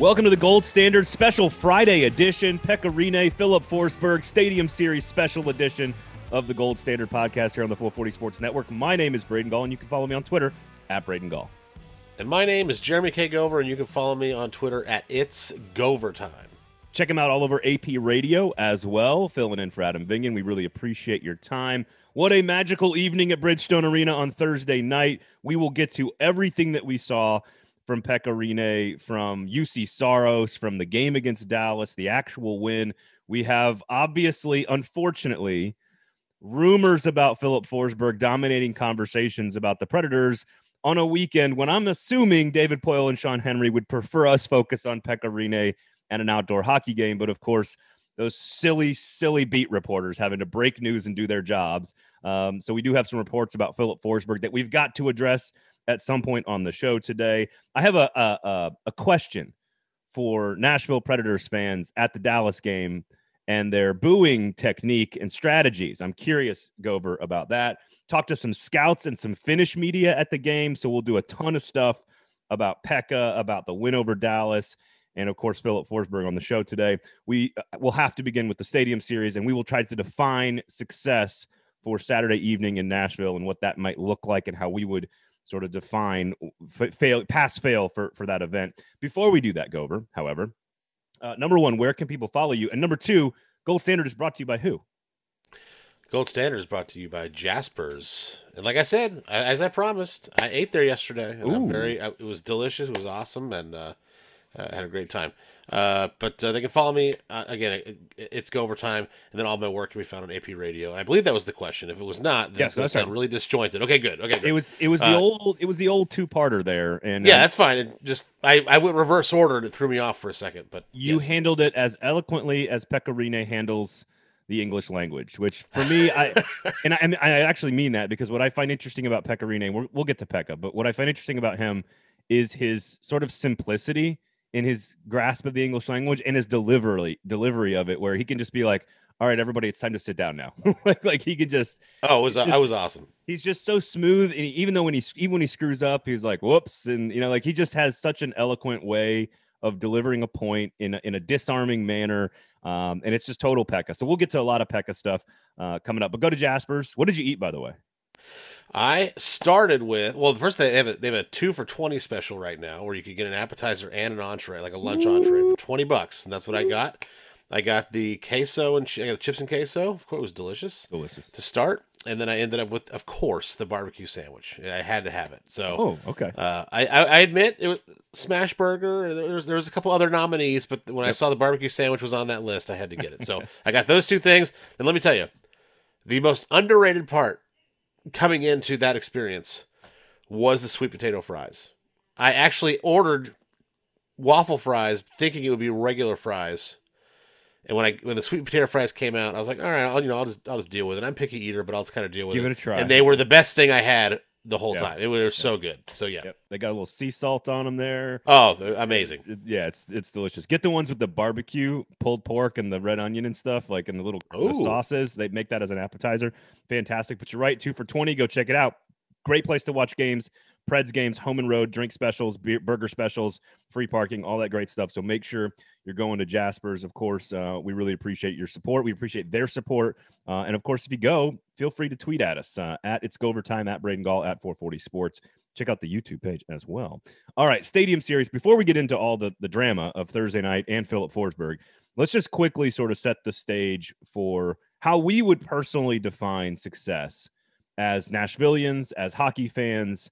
Welcome to the Gold Standard Special Friday edition, Pekka Rinne, Filip Forsberg Stadium Series Special Edition of the Gold Standard podcast here on the 440 Sports Network. My name is Braden Gall, and you can follow me on Twitter at Braden Gall. And my name is Jeremy K. Gover, and you can follow me on Twitter at It's Gover Time. Check him out all over AP Radio as well, filling in for Adam Vingan. We really appreciate your time. What a magical evening at Bridgestone Arena on Thursday night. We will get to everything that we saw from Pekka Rinne, from Juuse Saros, from the game against Dallas, the actual win. We have obviously, unfortunately, rumors about Filip Forsberg dominating conversations about the Predators on a weekend when I'm assuming David Poile and Sean Henry would prefer us focus on Pekka Rinne and an outdoor hockey game. But of course, those silly, silly beat reporters having to break news and do their jobs. Um, so we do have some reports about Filip Forsberg that we've got to address at some point on the show today. I have a a, a question for Nashville Predators fans at the Dallas game and their booing technique and strategies. I'm curious, Gover, about that. Talk to some scouts and some Finnish media at the game. So we'll do a ton of stuff about Pekka, about the win over Dallas, and of course Filip Forsberg on the show today. We uh, will have to begin with the Stadium Series, and we will try to define success for Saturday evening in Nashville and what that might look like and how we would sort of define fail, pass fail for for that event. Before we do that, Gover, however, uh, number one, where can people follow you? And number two, Gold Standard is brought to you by who? Gold Standard is brought to you by Jaspers, and like I said, as I promised, I ate there yesterday. And I'm very, it was delicious. It was awesome, and uh, I had a great time. Uh, but uh, they can follow me uh, again. It, it's Gover time, and then all my work can be found on AP Radio. And I believe that was the question. If it was not, then Yes, it's going to sound right. really disjointed. Okay, good. Okay, good. It was it was the Uh, old it was the old two parter there, and yeah, um, that's fine. It just I I went reverse order and it threw me off for a second. But you yes. handled it as eloquently as Pekka Rinne handles the English language, which for me, I and I, and I actually mean that because what I find interesting about Pekka Rinne, we're, we'll get to Pekka, but what I find interesting about him is his sort of simplicity in his grasp of the English language and his delivery delivery of it, where he can just be like, "All right, everybody, it's time to sit down now." like, like he can just Oh, it was Just- I was awesome. he's just so smooth and he- even though when he even when he screws up he's like whoops and you know like he just has such an eloquent way of delivering a point in a, in a disarming manner um, and it's just total pekka so we'll get to a lot of pekka stuff uh, coming up but go to jaspers what did you eat by the way I started with well, first they have a, they have a two for twenty special right now, where you could get an appetizer and an entree, like a lunch entree for twenty bucks, and that's what I got. I got the queso and I got the chips and queso. Of course, it was delicious delicious to start, and then I ended up with, of course, the barbecue sandwich. I had to have it. So oh okay uh, I, I I admit it was smash burger. There was there was a couple other nominees, but when I saw the barbecue sandwich was on that list, I had to get it. So I got those two things. And let me tell you, the most underrated part coming into that experience was the sweet potato fries. I actually ordered waffle fries, thinking it would be regular fries. And when I when the sweet potato fries came out, I was like, all right, I'll you know I'll just I'll just deal with it. I'm picky eater, but I'll just kind of deal with Give it. Give it a try. And they were the best thing I had the whole Yeah. time. It was so good. So yeah. yep. They got a little sea salt on them there. Oh, amazing. It- yeah it's it's delicious. Get the ones with the barbecue pulled pork and the red onion and stuff like in the little the sauces. They make that as an appetizer. Fantastic. But you're right two for 20 go check it out. Great place to watch games preds games home and road drink specials beer, burger specials free parking all that great stuff. So make sure you're going to jaspers of course. Uh, we really appreciate your support. We appreciate their support. Uh, and of course if you go feel free to tweet at us uh, at it's Gover time at braden gall at 440 sports. Check out the youtube page as well. All right, Stadium Series. Before we get into all the, the drama of Thursday night and Filip Forsberg, let's just quickly sort of set the stage for how we would personally define success as Nashvillians, as hockey fans.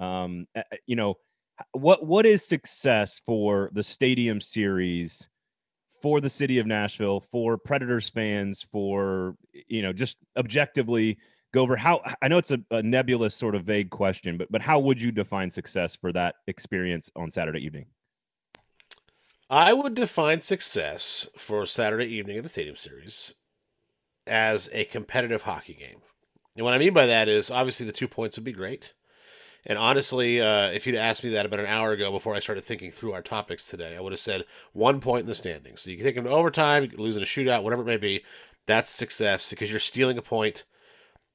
Um, you know, what what is success for the Stadium Series for the city of Nashville, for Predators fans, for you know, just objectively Gover how I know it's a, a nebulous sort of vague question, but but how would you define success for that experience on Saturday evening? I would define success for Saturday evening at the Stadium Series as a competitive hockey game. And what I mean by that is obviously the two points would be great. And honestly, uh, if you'd asked me that about an hour ago before I started thinking through our topics today, I would have said one point in the standings. So you can take them to overtime, you can lose in a shootout, whatever it may be. That's success because you're stealing a point.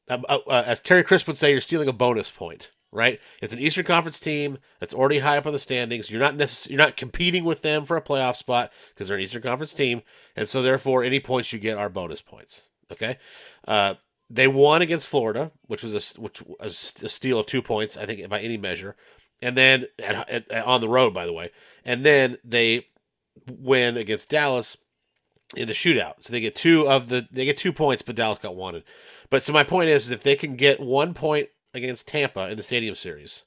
Uh, uh, as Terry Crisp would say, you're stealing a bonus point, right? It's an Eastern Conference team that's already high up on the standings. You're not necess- you're not competing with them for a playoff spot because they're an Eastern Conference team, and so therefore any points you get are bonus points. Okay, uh, they won against Florida, which was a which was a steal of two points, I think, by any measure, and then at, at, at, on the road, by the way, and then they win against Dallas in the shootout. So they get two of the they get two points, but Dallas got one. But so my point is, is if they can get one point against Tampa in the Stadium Series,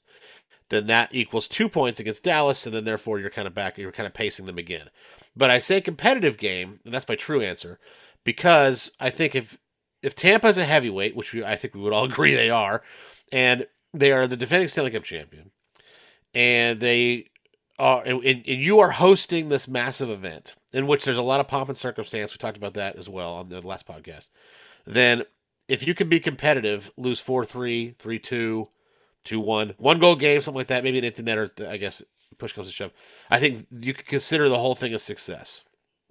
then that equals two points against Dallas, and then therefore you're kind of back, you're kind of pacing them again. But I say competitive game, and that's my true answer, because I think if if Tampa's a heavyweight, which we, I think we would all agree they are, and they are the defending Stanley Cup champion, and they are, and, and you are hosting this massive event in which there's a lot of pomp and circumstance. We talked about that as well on the last podcast. Then if you can be competitive, lose 4 3, 3 2, 2 1, one goal game, something like that, maybe an empty netter, I guess, push comes to shove, I think you could consider the whole thing a success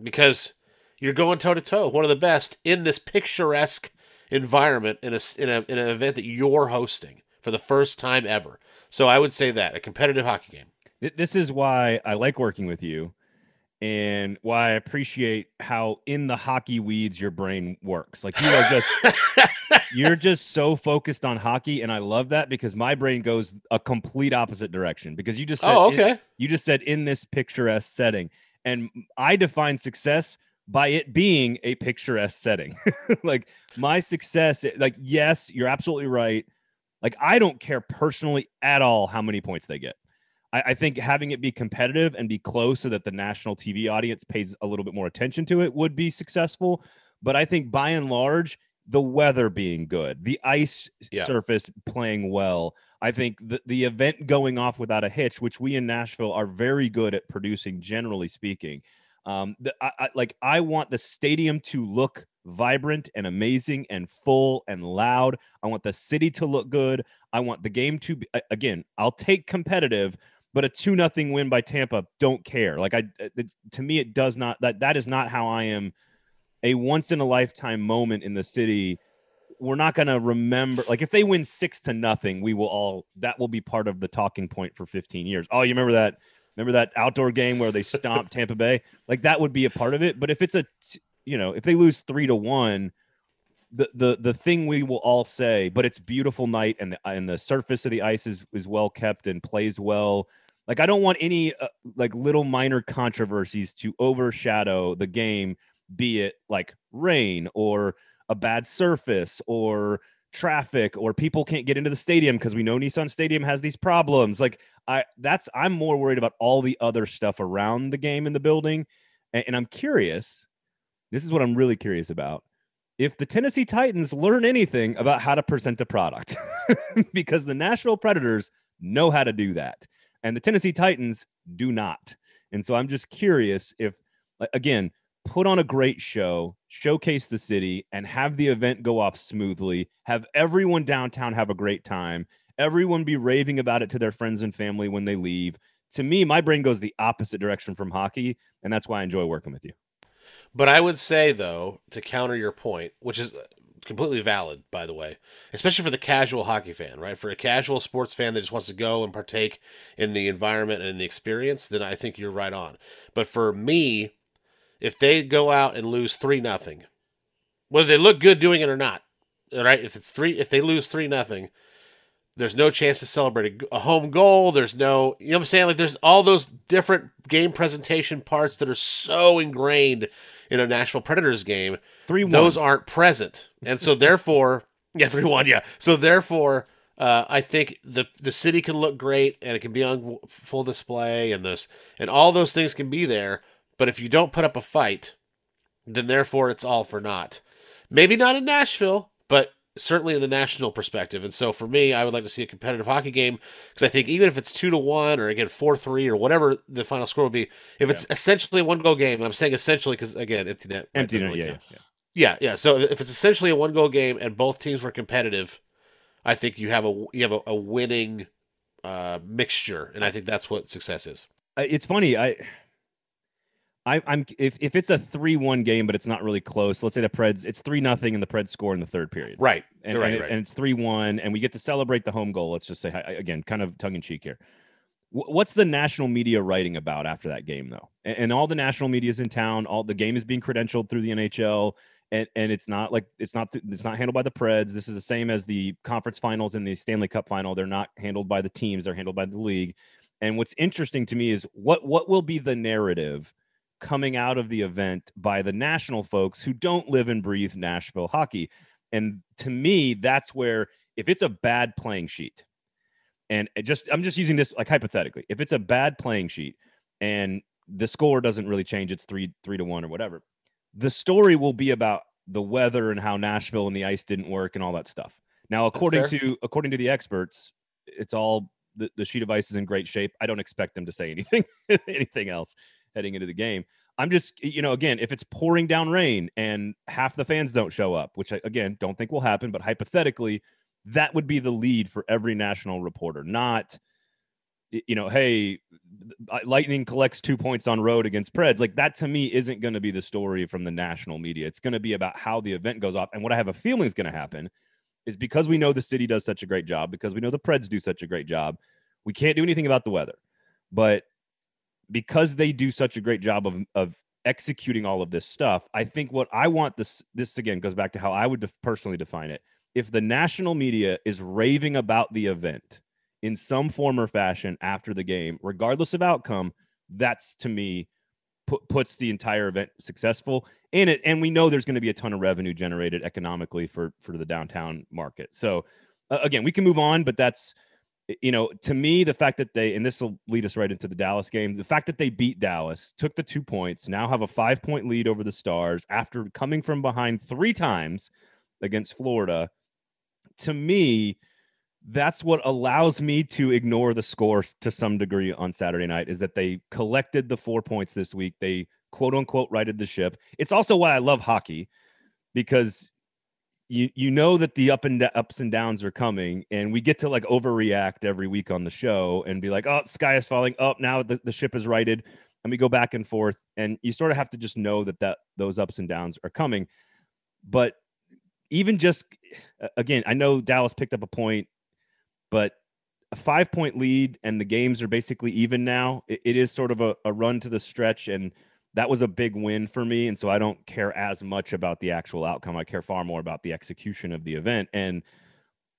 because you're going toe to toe, one of the best in this picturesque environment in a, in, a, in an event that you're hosting for the first time ever. So I would say that a competitive hockey game. This is why I like working with you and why I appreciate how in the hockey weeds your brain works. Like you are just you're just so focused on hockey, and I love that because my brain goes a complete opposite direction. Because you just said, oh okay in, you just said in this picturesque setting, and I define success by it being a picturesque setting. like my success, like yes, you're absolutely right. Like I don't care personally at all how many points they get. I, I, think having it be competitive and be close so that the national TV audience pays a little bit more attention to it would be successful. But I think by and large, the weather being good, the ice yeah. surface playing well, I think the, the event going off without a hitch, which we in Nashville are very good at producing, generally speaking. Um, the, I, I, like I want the stadium to look vibrant and amazing and full and loud. I want the city to look good. I want the game to be, again. I'll take competitive, but a two nothing win by Tampa, don't care. Like I, it, to me, it does not that that is not how I am. A once in a lifetime moment in the city. We're not going to remember. Like if they win six to nothing, we will all that will be part of the talking point for 15 years. Oh, you remember that? Remember that outdoor game where they stomped Tampa Bay? Like that would be a part of it. But if it's a, you know, if they lose three to one, the the the thing we will all say, but it's beautiful night and the and the surface of the ice is is well kept and plays well. Like I don't want any uh, like little minor controversies to overshadow the game, be it like rain or a bad surface or traffic or people can't get into the stadium because we know Nissan Stadium has these problems. Like I that's I'm more worried about all the other stuff around the game in the building. And, and I'm curious. This is what I'm really curious about. If the Tennessee Titans learn anything about how to present a product, because the Nashville Predators know how to do that and the Tennessee Titans do not. And so I'm just curious if, again, put on a great show, showcase the city, and have the event go off smoothly. Have everyone downtown have a great time. Everyone be raving about it to their friends and family when they leave. To me, my brain goes the opposite direction from hockey, and that's why I enjoy working with you. But I would say, though, to counter your point, which is uh, completely valid, by the way, especially for the casual hockey fan, right? For a casual sports fan that just wants to go and partake in the environment and the experience, then I think you're right on. But for me, if they go out and lose three nothing, whether they look good doing it or not, right? If it's three, if they lose three nothing, there's no chance to celebrate a, home goal. There's no, you know what I'm saying? Like there's all those different game presentation parts that are so ingrained in a Nashville Predators game. Three those aren't present, and so therefore, yeah, three one, yeah. So therefore, uh, I think the the city can look great and it can be on full display, and this and all those things can be there. But if you don't put up a fight, then therefore it's all for naught. Maybe not in Nashville, but certainly in the national perspective. And so for me, I would like to see a competitive hockey game because I think even if it's two to one or again four three or whatever the final score will be, if it's essentially a one goal game, and I'm saying essentially because again, empty net, empty net, really yeah, yeah, yeah, yeah. So if it's essentially a one goal game and both teams were competitive, I think you have a you have a, a winning uh, mixture, and I think that's what success is. It's funny, I. I, I'm if, if it's a three one game, but it's not really close. Let's say the Preds, it's three nothing, and the Preds score in the third period, Right. and, right, and, it- right. and it's three one, and we get to celebrate the home goal. Let's just say hi- again, kind of tongue in cheek here. Wh- What's the national media writing about after that game, though? And, and all the national media is in town. All the game is being credentialed through the NHL, and and it's not like it's not th- it's not handled by the Preds. This is the same as the conference finals and the Stanley Cup final. They're not handled by the teams. They're handled by the league. And what's interesting to me is what what will be the narrative coming out of the event by the national folks who don't live and breathe Nashville hockey. And to me, that's where if it's a bad playing sheet, and just I'm just using this like hypothetically, if it's a bad playing sheet and the score doesn't really change, it's three three to one or whatever, the story will be about the weather and how Nashville and the ice didn't work and all that stuff. Now, according to according to the experts, it's all the, the sheet of ice is in great shape. I don't expect them to say anything anything else heading into the game. I'm just, you know, again, if it's pouring down rain and half the fans don't show up, which I, again, don't think will happen, but hypothetically, that would be the lead for every national reporter, not, you know, hey, Lightning collects two points on road against Preds. Like that to me isn't going to be the story from the national media. It's going to be about how the event goes off. And what I have a feeling is going to happen is because we know the city does such a great job, because we know the Preds do such a great job, we can't do anything about the weather. But because they do such a great job of of executing all of this stuff, I think what I want this this again goes back to how I would def- personally define it. If the national media is raving about the event in some form or fashion after the game, regardless of outcome, that's to me put, puts the entire event successful in it and we know there's going to be a ton of revenue generated economically for for the downtown market so uh, again we can move on but that's you know to me the fact that they and this will lead us right into the dallas game the fact that they beat dallas took the two points now have a five point lead over the stars after coming from behind three times against florida to me that's what allows me to ignore the score s- to some degree on Saturday night is that they collected the four points this week. They quote unquote righted the ship. It's also why I love hockey because you you know that the up and ups and downs are coming and we get to like overreact every week on the show and be like, "Oh, sky is falling. Oh, now the, the ship is righted." And we go back and forth and you sort of have to just know that that those ups and downs are coming. But even just again, I know Dallas picked up a point but a five point lead and the games are basically even now. It, it is sort of a, a run to the stretch, and that was a big win for me. And so I don't care as much about the actual outcome. I care far more about the execution of the event. And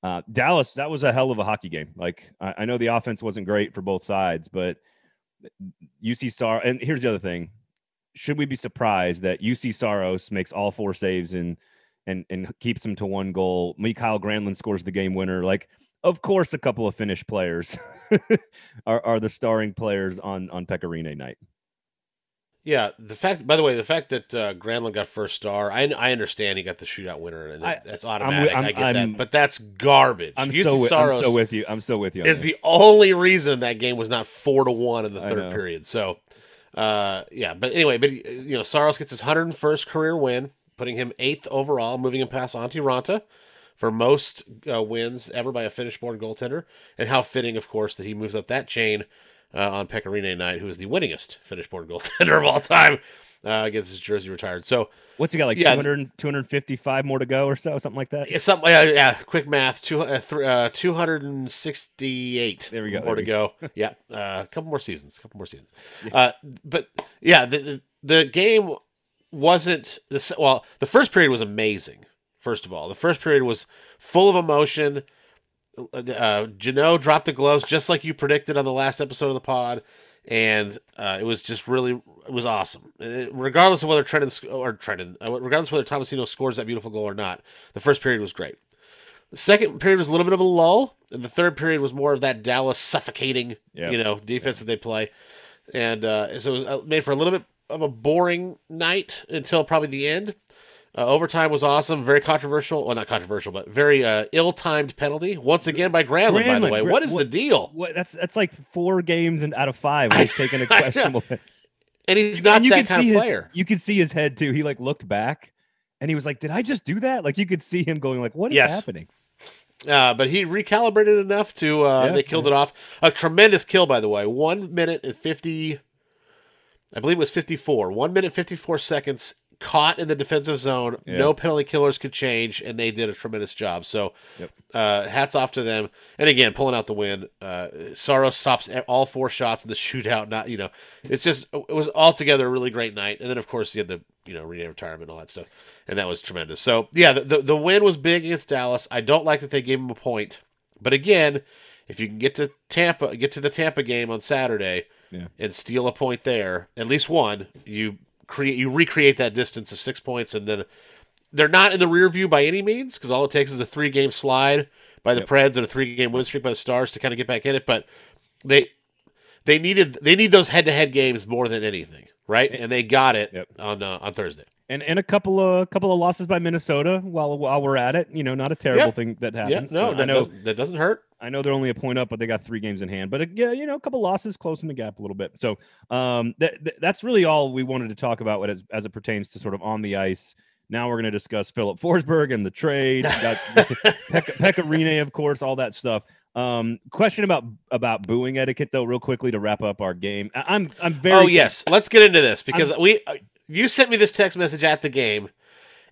uh, Dallas, that was a hell of a hockey game. Like I, I know the offense wasn't great for both sides, but Juuse Sar. And here's the other thing: should we be surprised that Juuse Saros makes all four saves and and and keeps them to one goal? Mikael Granlund scores the game winner. Like of course, a couple of Finnish players are, are the starring players on on Pekka Rinne night. Yeah, the fact. By the way, the fact that uh, Granlund got first star, I, I understand he got the shootout winner, and I- that's I'm automatic. I'm- I get I'm- that, but that's garbage. I'm so wi- I'm so with you. I'm so with you. is this. the only reason that game was not four to one in the third period. So, uh, yeah. But anyway, but you know, Saros gets his 101st career win, putting him eighth overall, moving him past Antti Raanta for most uh, wins ever by a Finnish-born goaltender. And how fitting, of course, that he moves up that chain uh, on Pekka Rinne night, who is the winningest Finnish-born goaltender of all time. Uh, gets his jersey retired. So What's he got? Like Yeah. 200, 255 more to go or so, something like that. something. Yeah, yeah, quick math. Two uh, th- uh, two hundred and sixty-eight. There we go, More to we go. yeah, uh, a couple more seasons. A couple more seasons. Uh, but yeah, the, the the game wasn't the s- well. The first period was amazing. First of all, the first period was full of emotion. Uh, Jeannot dropped the gloves just like you predicted on the last episode of the pod, and uh, it was just really it was awesome. Uh, regardless of whether Trenton sc- or Trenton, uh, regardless of whether Tomasino scores that beautiful goal or not, the first period was great. The second period was a little bit of a lull, and the third period was more of that Dallas suffocating, Yep. you know, defense that they play, and uh, so it was uh, made for a little bit of a boring night until probably the end. Uh, overtime was awesome, very controversial. Well, not controversial, but very uh, ill-timed penalty once again by Granlund. by the way, Gra- what is what- the deal? What that's that's like four games and out of five. He's taking a I know. questionable. And he's not and you that kind see of his, player. You could see his head too. He like looked back, and he was like, "Did I just do that?" Like you could see him going, "Like what is Yes. happening?" Uh, but he recalibrated enough to uh, Yeah, they killed it off. A tremendous kill, by the way. One minute and fifty. I believe it was 54, one minute 54 seconds caught in the defensive zone. Yeah. No penalty killers could change, and they did a tremendous job. So, Yep. uh, hats off to them. And again, pulling out the win. Uh, Saros stops all four shots in the shootout. Not you know, it's just it was altogether a really great night. And then of course you had the you know Rinne retirement and all that stuff, and that was tremendous. So yeah, the, the the win was big against Dallas. I don't like that they gave him a point, but again, if you can get to Tampa, get to the Tampa game on Saturday. Yeah. And steal a point there, at least one. You create, you recreate that distance of six points, and then they're not in the rear view by any means because all it takes is a three game slide by the Yep. Preds and a three game win streak by the Stars to kind of get back in it. But they they needed they need those head to head games more than anything, right? And they got it Yep. on uh, on Thursday. And and a couple of couple of losses by Minnesota while while we're at it. You know, not a terrible Yep. thing that happens. Yeah, no, So that know doesn't, that doesn't hurt. I know they're only a point up, but they got three games in hand. But uh, yeah, you know, a couple losses, closing the gap a little bit. So um, that th- that's really all we wanted to talk about as as it pertains to sort of on the ice. Now we're going to discuss Filip Forsberg and the trade. Pekka, Pekka Rinne, of course, all that stuff. Um, question about about booing etiquette though, real quickly to wrap up our game. I- I'm I'm very oh yes, let's get into this because we uh, you sent me this text message at the game,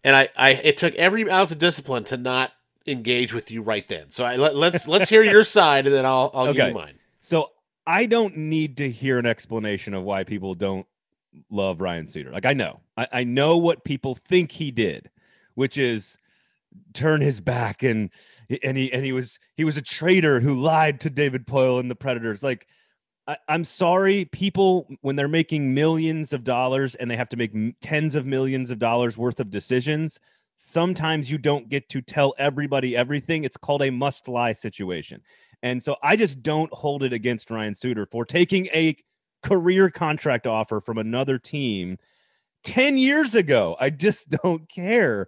and I, I it took every ounce of discipline to not engage with you right then. So I let, let's let's hear your side, and then I'll I'll give Okay. you mine. So I don't need to hear an explanation of why people don't love Ryan Suter. Like I know, I, I know what people think he did, which is turn his back and and he and he was he was a traitor who lied to David Poile and the Predators. Like I, I'm sorry, people when they're making millions of dollars and they have to make tens of millions of dollars worth of decisions. Sometimes you don't get to tell everybody everything. It's called a must lie situation. And so I just don't hold it against Ryan Suter for taking a career contract offer from another team 10 years ago. I just don't care.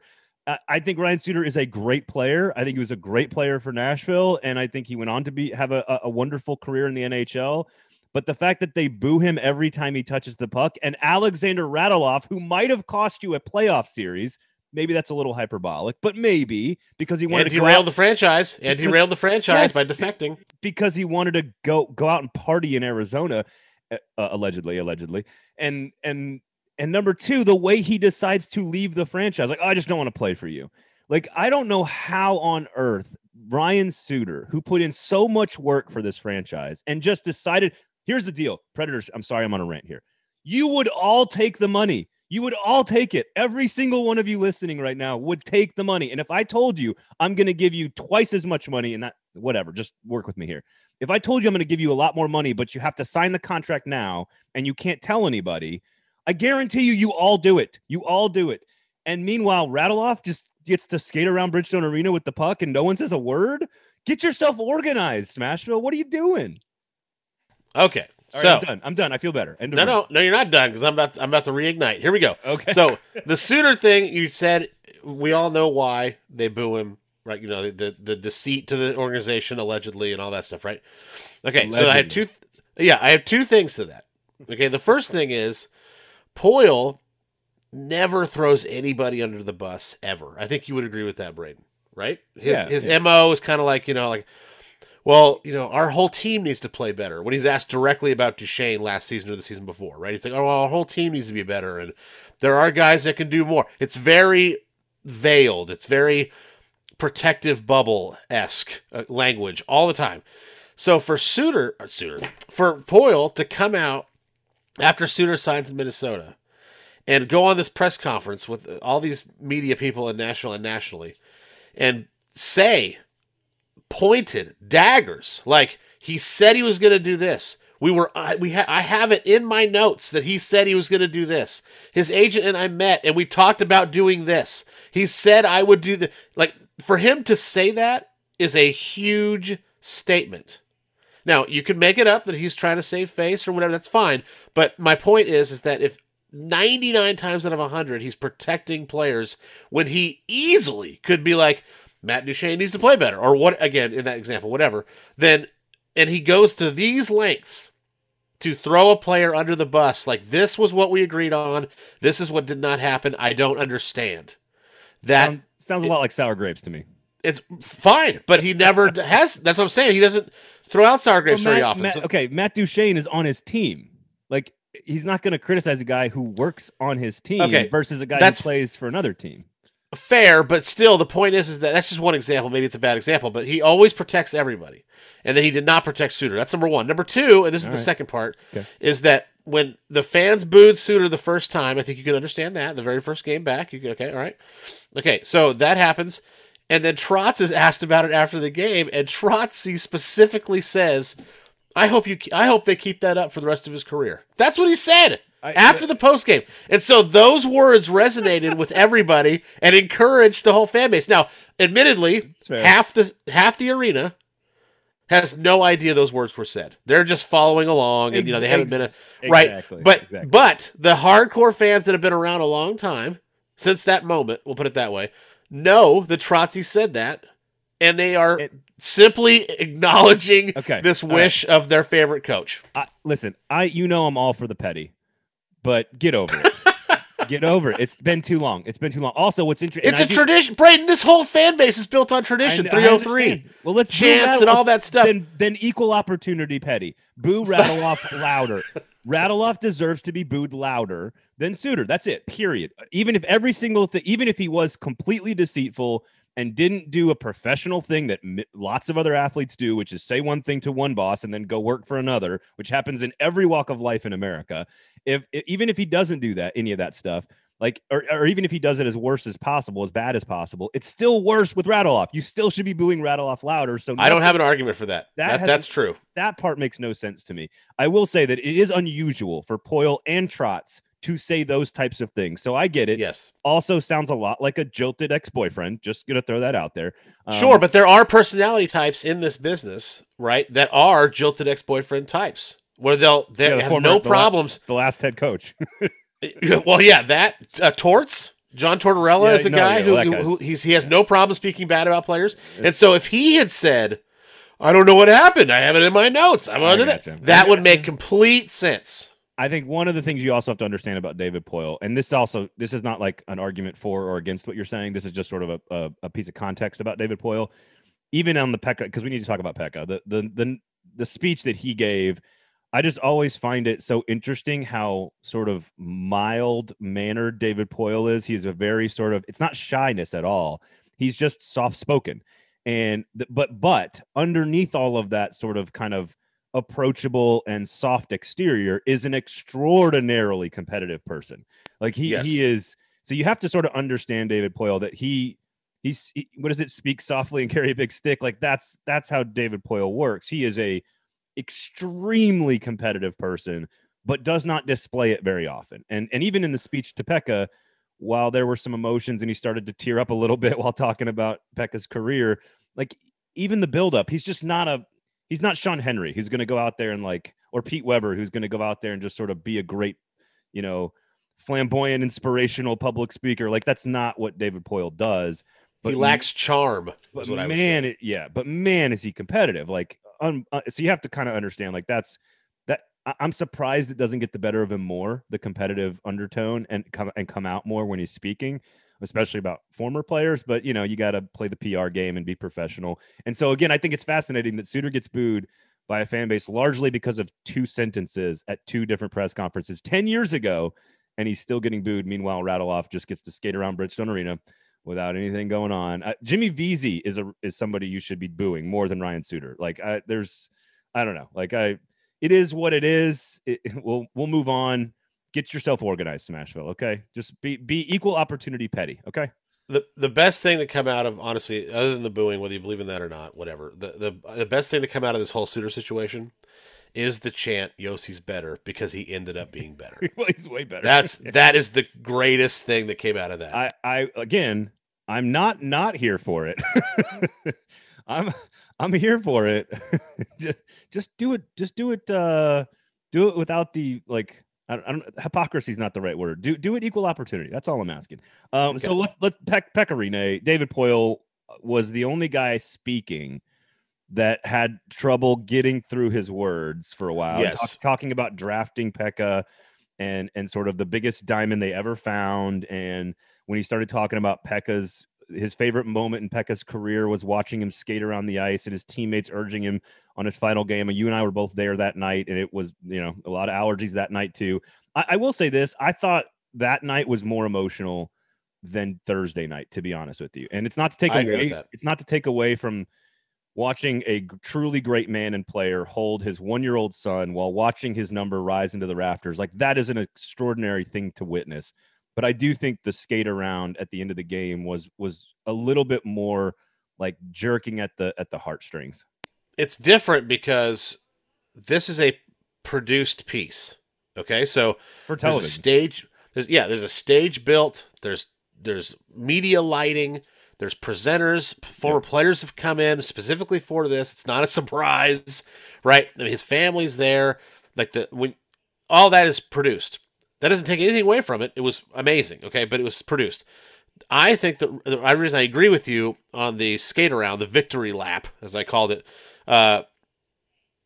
I- think Ryan Suter is a great player. I think he was a great player for Nashville, and I think he went on to be have a, a- wonderful career in the NHL. But the fact that they boo him every time he touches the puck, and Alexander Radulov, who might have cost you a playoff series, maybe that's a little hyperbolic, but maybe because he wanted And to derail the franchise. And Because- derailed the franchise Yes, by defecting. because he wanted to go go out and party in Arizona, uh, uh, allegedly, allegedly, and and and number two, the way he decides to leave the franchise, like "Oh, I just don't want to play for you. Like I don't know how on earth Ryan Suter, who put in so much work for this franchise, and just decided, here's the deal, Predators. I'm sorry, I'm on a rant here. You would all take the money. You would all take it. Every single one of you listening right now would take the money. And if I told you I'm going to give you twice as much money, and that whatever, just work with me here. If I told you I'm going to give you a lot more money, but you have to sign the contract now and you can't tell anybody, I guarantee you, you all do it. You all do it. And meanwhile, Radulov just gets to skate around Bridgestone Arena with the puck and no one says a word. Get yourself organized, Smashville. What are you doing? Okay. All right, so I'm done. I'm done. I feel better. End no, no, no, you're not done because I'm about to, I'm about to reignite. Here we go. Okay. So the Suter thing, you said we all know why they boo him, right? You know the the, the deceit to the organization allegedly and all that stuff, right? Okay, so I have two. Yeah, I have two things to that. Okay, the first thing is Poile never throws anybody under the bus ever. I think you would agree with that, Braden, right? His Yeah, his yeah. mo is kind of like you know like. Well, you know, our whole team needs to play better. When he's asked directly about Duchene last season or the season before, right? He's like, "Oh, well, our whole team needs to be better, and there are guys that can do more." It's very veiled. It's very protective bubble esque uh, language all the time. So for Suter, Suter, for Poile to come out after Suter signs in Minnesota and go on this press conference with all these media people in Nashville and nationally and say pointed daggers like he said he was going to do this. We were I, we ha- I have it in my notes that he said he was going to do this. His agent and I met and we talked about doing this. He said I would do the like for him to say that is a huge statement now you can make it up that he's trying to save face or whatever that's fine but my point is is that if 99 times out of 100 he's protecting players when he easily could be like Matt Duchene needs to play better, or what again in that example, whatever, then and he goes to these lengths to throw a player under the bus, like this was what we agreed on, this is what did not happen. I don't understand. That Sound- sounds a lot like sour grapes to me. it's fine, but he never has that's what I'm saying. He doesn't throw out sour grapes Well, very Matt- often. Matt- okay, Matt Duchene is on his team. Like he's not going to criticize a guy who works on his team Okay, versus a guy that plays for another team. fair, but still, the point is, is that that's just one example. Maybe it's a bad example, but he always protects everybody, and then he did not protect Suter. That's number one. Number two, and this is All the right. second part, Okay. is that when the fans booed Suter the first time, I think you can understand that the very first game back. You okay? All right, okay. So that happens, and then Trotz is asked about it after the game, and Trotz he specifically says, "I hope you, I hope they keep that up for the rest of his career." That's what he said I- after the post game. And so those words resonated with everybody and encouraged the whole fan base. Now, admittedly, half the half the arena has no idea those words were said. They're just following along and you know they haven't been a, right. Exactly, But exactly. but the hardcore fans that have been around a long time since that moment, we'll put it that way, know the Trotsky said that and they are It- simply acknowledging Okay, this all right. wish of their favorite coach. I, listen, I you know I'm all for the petty, but get over it. get over it. It's been too long. It's been too long. Also, what's interesting? It's a tradition. Braden, this whole fan base is built on tradition. 303. Well, let's Chants and all that stuff. Then, then equal opportunity petty. Boo Radulov louder. Radulov deserves to be booed louder than Suter. That's it. Period. Even if every single thing, even if he was completely deceitful and didn't do a professional thing that mi- lots of other athletes do, which is say one thing to one boss and then go work for another, which happens in every walk of life in America. If, if even if he doesn't do that, any of that stuff, like, or, or even if he does it as worse as possible, as bad as possible, it's still worse with Radulov. You still should be booing Radulov louder. So I don't have an argument for that. That that that's true. that part makes no sense to me. I will say that it is unusual for Poile and Trotz to say those types of things. So I get it. Yes. Also sounds a lot like a jilted ex-boyfriend. Just gonna throw that out there. Um, sure, but there are personality types in this business, right, that are jilted ex-boyfriend types where they'll they Yeah, the have former- no the la- problems. the last head coach. well, yeah, that uh, Torts, John Tortorella Yeah, is a no, guy yeah, who, who, who he's, he has no problem speaking bad about players. And so if he had said, "I don't know what happened. I have it in my notes. I'm under that," that would make complete sense. I think one of the things you also have to understand about David Poile, and this also this is not like an argument for or against what you're saying. This is just sort of a, a, a piece of context about David Poile. Even on the Pekka, because we need to talk about Pekka. The the the the speech that he gave, I just always find it so interesting how sort of mild mannered David Poile is. He's a very sort of it's not shyness at all. He's just soft spoken. And but but underneath all of that sort of kind of approachable and soft exterior is an extraordinarily competitive person. Like he Yes. he is so you have to sort of understand David Poile that he he's he, what does it speak softly and carry a big stick like that's that's how David Poile works. He is a extremely competitive person but does not display it very often. And and even in the speech to Pekka while there were some emotions and he started to tear up a little bit while talking about Pekka's career, like even the buildup, he's just not a he's not Sean Henry who's going to go out there and like or Pete Weber who's going to go out there and just sort of be a great, you know, flamboyant, inspirational public speaker. Like that's not what David Poile does. But he lacks charm. but Is what I would man, it, yeah, but man, is he competitive? Like, um, uh, so you have to kind of understand, like, that's that. I, I'm surprised it doesn't get the better of him more, the competitive undertone, and come and come out more when he's speaking, especially about former players. But you know, you got to play the PR game and be professional. And so again, I think it's fascinating that Suter gets booed by a fan base largely because of two sentences at two different press conferences ten years ago, and he's still getting booed. Meanwhile, Radulov just gets to skate around Bridgestone Arena without anything going on. Uh, Jimmy Vesey is a is somebody you should be booing more than Ryan Suter. Like I, there's, I don't know. Like I, it is what it is. It, we'll we'll move on. Get yourself organized, Smashville. Okay, just be be equal opportunity petty. Okay. the the best thing to come out of honestly, other than the booing, whether you believe in that or not, whatever. The the the best thing to come out of this whole Suter situation is the chant Josi's better because he ended up being better. well, he's way better. That's that is the greatest thing that came out of that. I I again, I'm not not here for it. I'm I'm here for it. just just do it. Just do it. Uh, do it without the like. I don't, I don't hypocrisy is not the right word. Do do it equal opportunity. That's all I'm asking. Um, so Okay. let let Peck Pekka Rinne, David Poile was the only guy speaking that had trouble getting through his words for a while. Yes. Talk- talking about drafting Pekka and and sort of the biggest diamond they ever found. And when he started talking about Pekka's his favorite moment in Pekka's career was watching him skate around the ice and his teammates urging him on his final game. And you and I were both there that night, and it was you know a lot of allergies that night too. I, I will say this: I thought that night was more emotional than Thursday night, to be honest with you. And it's not to take I away it's not to take away from watching a truly great man and player hold his one-year-old son while watching his number rise into the rafters. Like that is an extraordinary thing to witness. But I do think the skate around at the end of the game was was a little bit more like jerking at the at the heartstrings. It's different because this is a produced piece. Okay, so For there's a television. stage. There's yeah, there's a stage built. There's there's media lighting. There's presenters. Former players have come in specifically for this. It's not a surprise, right? I mean, his family's there. Like the when all that is produced. That doesn't take anything away from it. It was amazing. Okay, but it was produced. I think that the I- reason I agree with you on the skate around, the victory lap, as I called it, uh,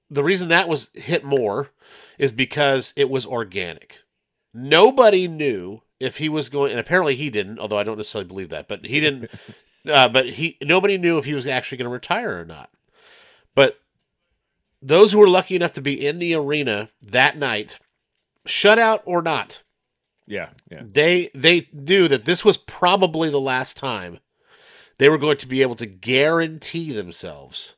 the reason that was hit more is because it was organic. Nobody knew if he was going, and apparently he didn't. Although I don't necessarily believe that, but he didn't. uh, but he nobody knew if he was actually going to retire or not. But those who were lucky enough to be in the arena that night, shutout or not, yeah, yeah. they they knew that this was probably the last time they were going to be able to guarantee themselves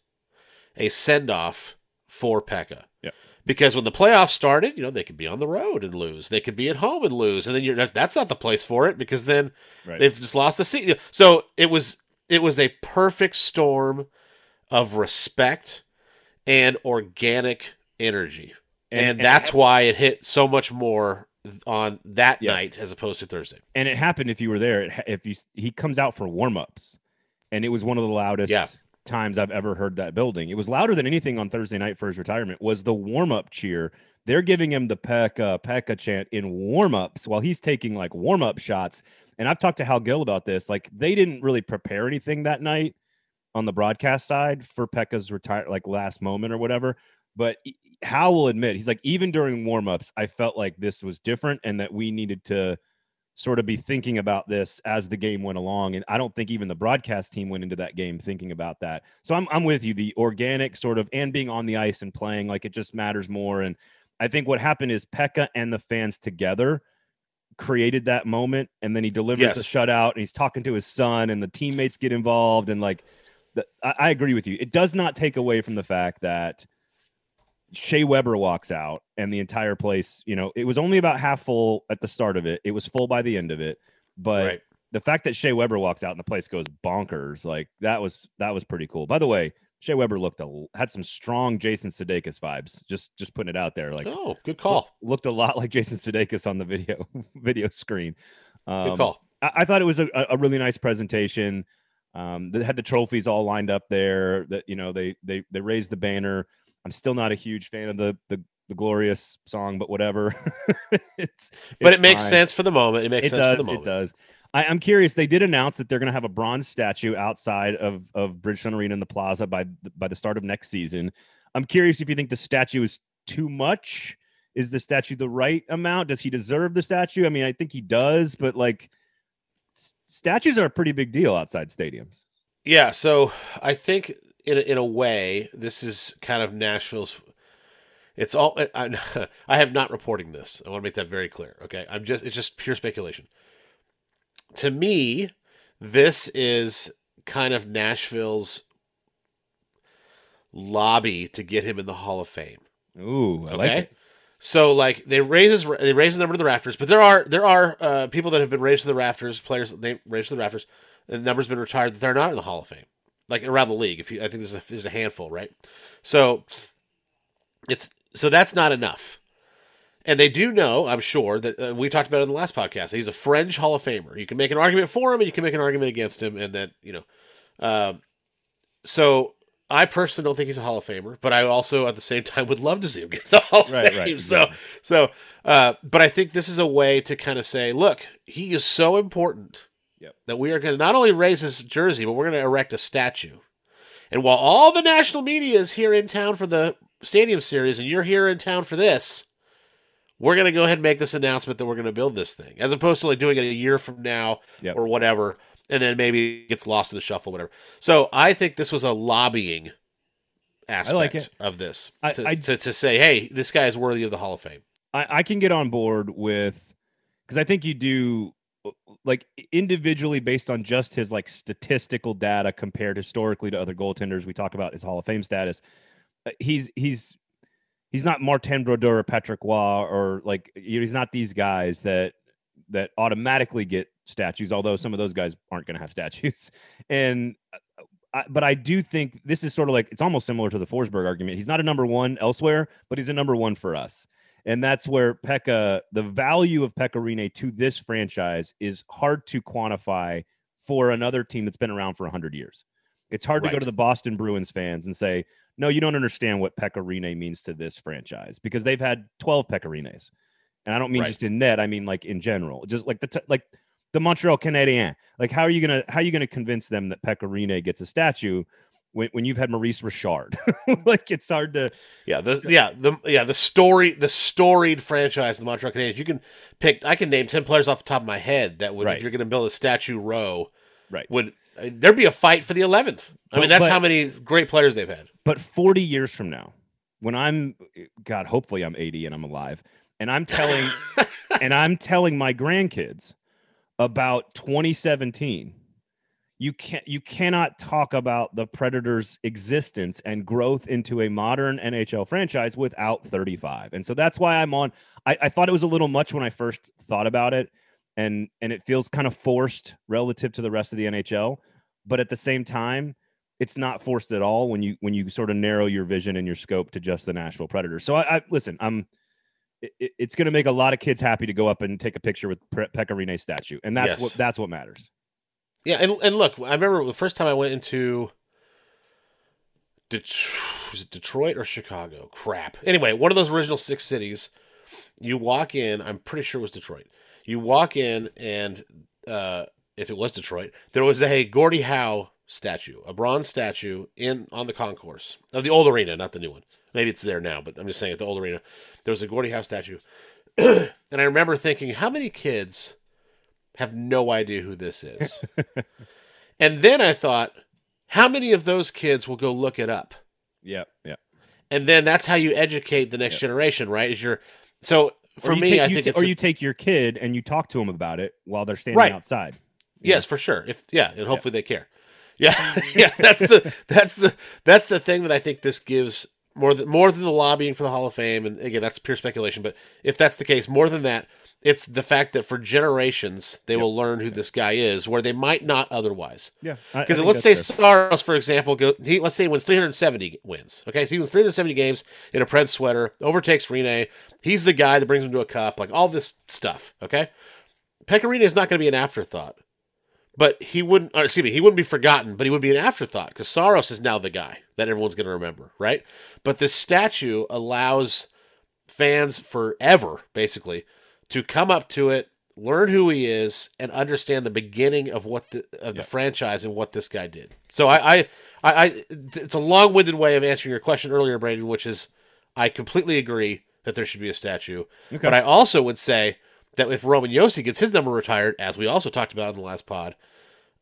a send off for Pekka. Yeah. Because when the playoffs started, you know, they could be on the road and lose. They could be at home and lose. And then you're that's, that's not the place for it because then Right. they've just lost the seat. So it was it was a perfect storm of respect and organic energy. And, that's why it hit so much more on that Yeah. night as opposed to Thursday. and it happened if you were there. If you he comes out for warm-ups, and it was one of the loudest Yeah. Times I've ever heard that building. It was louder than anything on Thursday night for his retirement. Was the warm-up cheer? They're giving him the Pekka Pekka chant in warm-ups while he's taking like warm-up shots. And I've talked to Hal Gill about this. Like they didn't really prepare anything that night on the broadcast side for Pekka's retire like last moment or whatever. But Hal will admit he's like even during warm-ups, I felt like this was different and that we needed to sort of be thinking about this as the game went along. And I don't think even the broadcast team went into that game thinking about that. So I'm, I'm with you. The organic sort of and being on the ice and playing like it just matters more. And I think what happened is Pekka and the fans together created that moment. And then he delivers the shutout and he's talking to his son and the teammates get involved. And like, the, I, I agree with you. It does not take away from the fact that Shea Weber walks out and the entire place, you know, it was only about half full at the start of it. It was full by the end of it. But right. the fact that Shea Weber walks out and the place goes bonkers, like that was that was pretty cool. By the way, Shea Weber looked a, had some strong Jason Sudeikis vibes. Just just putting it out there, like oh, good call. loo- looked a lot like Jason Sudeikis on the video video screen. Good Um, call. I, I thought it was a, a really nice presentation. Um, they had the trophies all lined up there. That you know they they they raised the banner. I'm still not a huge fan of the the, the glorious song, but whatever. it's But it's it makes sense for the moment. It makes It sense does. for the It does. I, I'm curious. They did announce that they're going to have a bronze statue outside of of Bridgestone Arena in the Plaza by by the start of next season. I'm curious if you think the statue is too much. Is the statue the right amount? Does he deserve the statue? I mean, I think he does, but like statues are a pretty big deal outside stadiums. Yeah, so I think in a, in a way, this is kind of Nashville's. It's all I, I have not reporting this. I want to make that very clear. Okay, I'm just it's just pure speculation. To me, this is kind of Nashville's lobby to get him in the Hall of Fame. Ooh, I like Okay. it. So like they raise his, they raise the number to the rafters, but there are there are uh, people that have been raised to the rafters, players they raised to the rafters, and the number's been retired that they're not in the Hall of Fame, like around the league. If you, I think there's a there's a handful, right? So it's so that's not enough, and they do know, I'm sure that uh, we talked about it in the last podcast. He's a fringe Hall of Famer. You can make an argument for him, and you can make an argument against him, and that you know, um, so I personally don't think he's a Hall of Famer, but I also at the same time would love to see him get the Hall of Right, Fame. right, So, exactly. so, uh, but I think this is a way to kind of say, look, he is so important Yep. that we are going to not only raise his jersey, but we're going to erect a statue. And while all the national media is here in town for the Stadium Series, and you're here in town for this, we're going to go ahead and make this announcement that we're going to build this thing, as opposed to like doing it a year from now Yep. or whatever, and then maybe it gets lost in the shuffle, whatever. So I think this was a lobbying aspect like of this I- to, I- to, to say, hey, this guy is worthy of the Hall of Fame. I, I can get on board with because I think you do like individually based on just his like statistical data compared historically to other goaltenders. We talk about his Hall of Fame status. uh, He's he's he's not Martin Brodeur or Patrick Roy or like he's not these guys that that automatically get statues. Although some of those guys aren't going to have statues, and. uh, I, but I do think this is sort of like it's almost similar to the Forsberg argument. He's not a number one elsewhere, but he's a number one for us. And that's where Pekka, the value of Pekka to this franchise is hard to quantify for another team that's been around for 100 years. It's hard to go to the Boston Bruins fans and say, no, you don't understand what Pekka means to this franchise because they've had 12 Pekka And I don't mean Right. just in net, I mean like in general. Just like the t- like the Montreal Canadiens. Like how are you gonna how are you gonna convince them that Pekka gets a statue when, when you've had Maurice Richard? like it's hard to Yeah, the yeah the yeah the story the storied franchise, the Montreal Canadiens. You can pick. I can name ten players off the top of my head that would, Right. if you're going to build a statue row, right. would uh, there'd be a fight for the eleventh? I But- mean, that's but- how many great players they've had. But 40 years from now, when I'm God, hopefully I'm 80 and I'm alive, and I'm telling and I'm telling my grandkids about 2017, you can't you cannot talk about the Predators' existence and growth into a modern NHL franchise without 35. And so that's why I'm on. I, I thought it was a little much when I first thought about it, and and it feels kind of forced relative to the rest of the NHL. But at the same time, it's not forced at all when you when you sort of narrow your vision and your scope to just the Nashville Predators. So I, I listen. I'm. It, it- it's going to make a lot of kids happy to go up and take a picture with Pe- statue, and that's Yes. what that's what matters. Yeah, and and look, I remember the first time I went into Det- was it Detroit or Chicago? Crap. Anyway, one of those original six cities. You walk in. I'm pretty sure it was Detroit. You walk in, and uh, if it was Detroit, there was a Gordie Howe statue, a bronze statue in on the concourse of the old arena, not the new one. Maybe it's there now, but I'm just saying at the old arena, there was a Gordie Howe statue, and I remember thinking, how many kids have no idea who this is? and then I thought, how many of those kids will go look it up? Yeah, yeah. And then that's how you educate the next Yeah. generation, right? Is your so for you me, take- I think it's or you take your kid and you talk to them about it while they're standing Right. outside. Yes, for sure. If yeah, and hopefully they care. Yeah, yeah. That's the that's the that's the thing that I think this gives more than more than the lobbying for the Hall of Fame. And again, that's pure speculation. But if that's the case, more than that, it's the fact that for generations they will learn who this guy is, where they might not otherwise. Yeah, Because let's say Saros, for example, go he let's say he wins 370 wins. Okay, so he wins 370 games in a Pred sweater, overtakes Rinne. He's the guy that brings him to a cup, like all this stuff. Okay, Pekka Rinne is not going to be an afterthought, but he wouldn't. Or excuse me, he wouldn't be forgotten, but he would be an afterthought because Saros is now the guy that everyone's going to remember, right? But this statue allows fans forever, basically, to come up to it, learn who he is, and understand the beginning of what the of the franchise and what this guy did. So I, I, I, I it's a long-winded way of answering your question earlier, Braden, which is I completely agree that there should be a statue, Okay. but I also would say that if Roman Josi gets his number retired, as we also talked about in the last pod,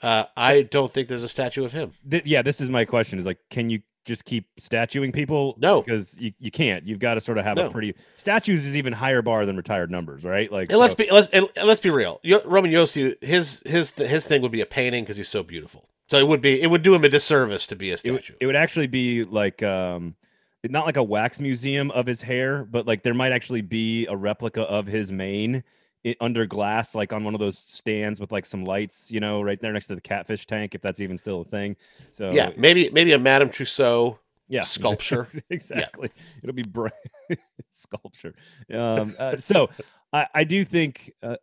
uh, I don't think there's a statue of him. Th- yeah, this is my question: is like, can you just keep statuing people? No. because you, you can't. You've got to sort of have No. a pretty statues is even higher bar than retired numbers, right? Like, And let's be let's and let's be real. Yo, Roman Josi, his his his thing would be a painting because he's so beautiful. So it would be it would do him a disservice to be a it, would- statue. it would actually be like um not like a wax museum of his hair but like there might actually be a replica of his mane i under glass like on one of those stands with like some lights you know right there next to the catfish tank if that's even still a thing. So yeah, maybe maybe a Madame Tussauds yeah. sculpture. exactly. It'll be bright sculpture. Um uh, so I, I do think uh,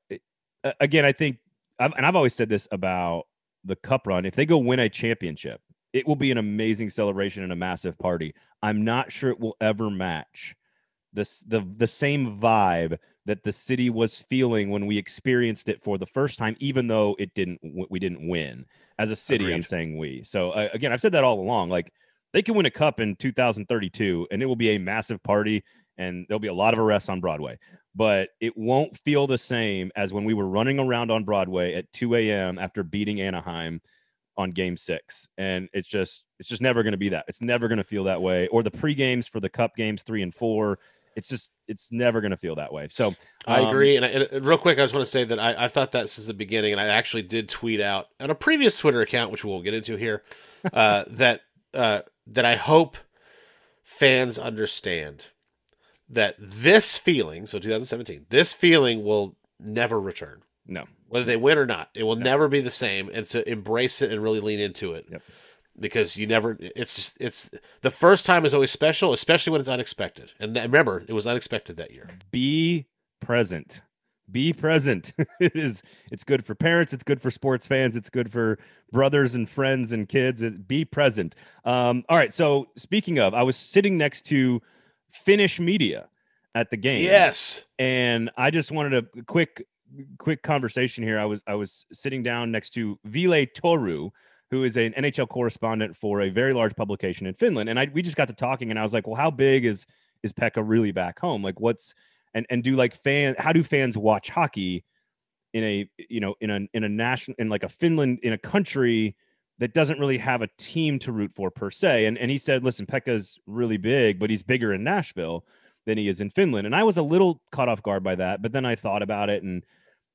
again i think I've, and i've always said this about the cup run if they go win a championship it will be an amazing celebration and a massive party. I'm not sure it will ever match this the the same vibe that the city was feeling when we experienced it for the first time even though it didn't we didn't win as a city i'm saying we so uh, again i've said that all along like they can win a cup in 2032 and it will be a massive party and there'll be a lot of arrests on broadway but it won't feel the same as when we were running around on broadway at 2 a.m after beating anaheim on game six. And it's just it's just never gonna be that. It's never gonna feel that way. Or the pre-games for the cup games three and four. It's just it's never gonna feel that way. So um, I agree. And, I, and, real quick, I just want to say that I, I thought that since the beginning, and I actually did tweet out on a previous Twitter account, which we'll get into here, uh, that uh, that I hope fans understand that this feeling, so 2017, this feeling will never return. No. Whether they win or not, it will no. never be the same. And so embrace it and really lean into it. Yep. Because you never, it's just, it's the first time is always special, especially when it's unexpected. And that, remember, it was unexpected that year. Be present. Be present. it is, it's good for parents. It's good for sports fans. It's good for brothers and friends and kids. It, be present. Um, all right. So speaking of, I was sitting next to Finnish media at the game. Yes. And I just wanted a quick quick conversation here. I was I was sitting down next to Ville Toru, who is an NHL correspondent for a very large publication in Finland, and I we just got to talking, and I was like, well, how big is is Pekka really back home? Like, what's and and do like fan how do fans watch hockey in a you know in a in a national in like a Finland in a country that doesn't really have a team to root for per se. And and he said, listen, Pekka's really big, but he's bigger in Nashville than he is in Finland. And I was a little caught off guard by that, but then I thought about it and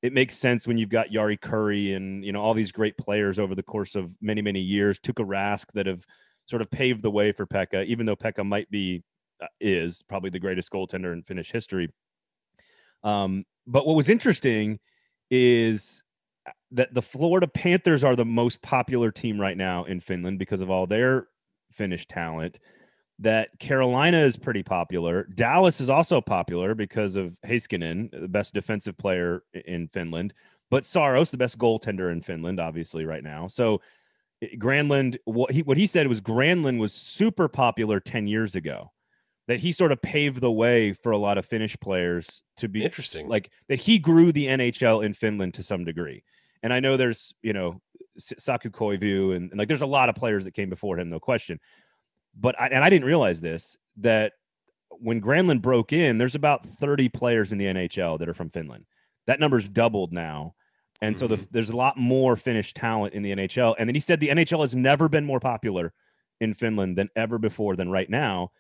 it makes sense when you've got Jari Kurri and you know all these great players over the course of many many years, Tuukka Rask that have sort of paved the way for Pekka, even though Pekka might be uh, is probably the greatest goaltender in Finnish history. Um, but what was interesting is uh, that the Florida Panthers are the most popular team right now in Finland because of all their Finnish talent that Carolina is pretty popular. Dallas is also popular because of Heiskanen, the best defensive player in Finland, but Saros, the best goaltender in Finland, obviously right now. So Granlund, what he what he said was Granlund was super popular ten years ago. That he sort of paved the way for a lot of Finnish players to be interesting. Like that he grew the NHL in Finland to some degree. And I know there's, you know, Saku Koivu and, and like there's a lot of players that came before him, no question but I, and I didn't realize this that when Granlund broke in, there's about 30 players in the NHL that are from Finland. That number's doubled now. And mm-hmm. so the, mm-hmm. there's a lot more Finnish talent in the NHL. And then he said the NHL has never been more popular in Finland than ever before than right now.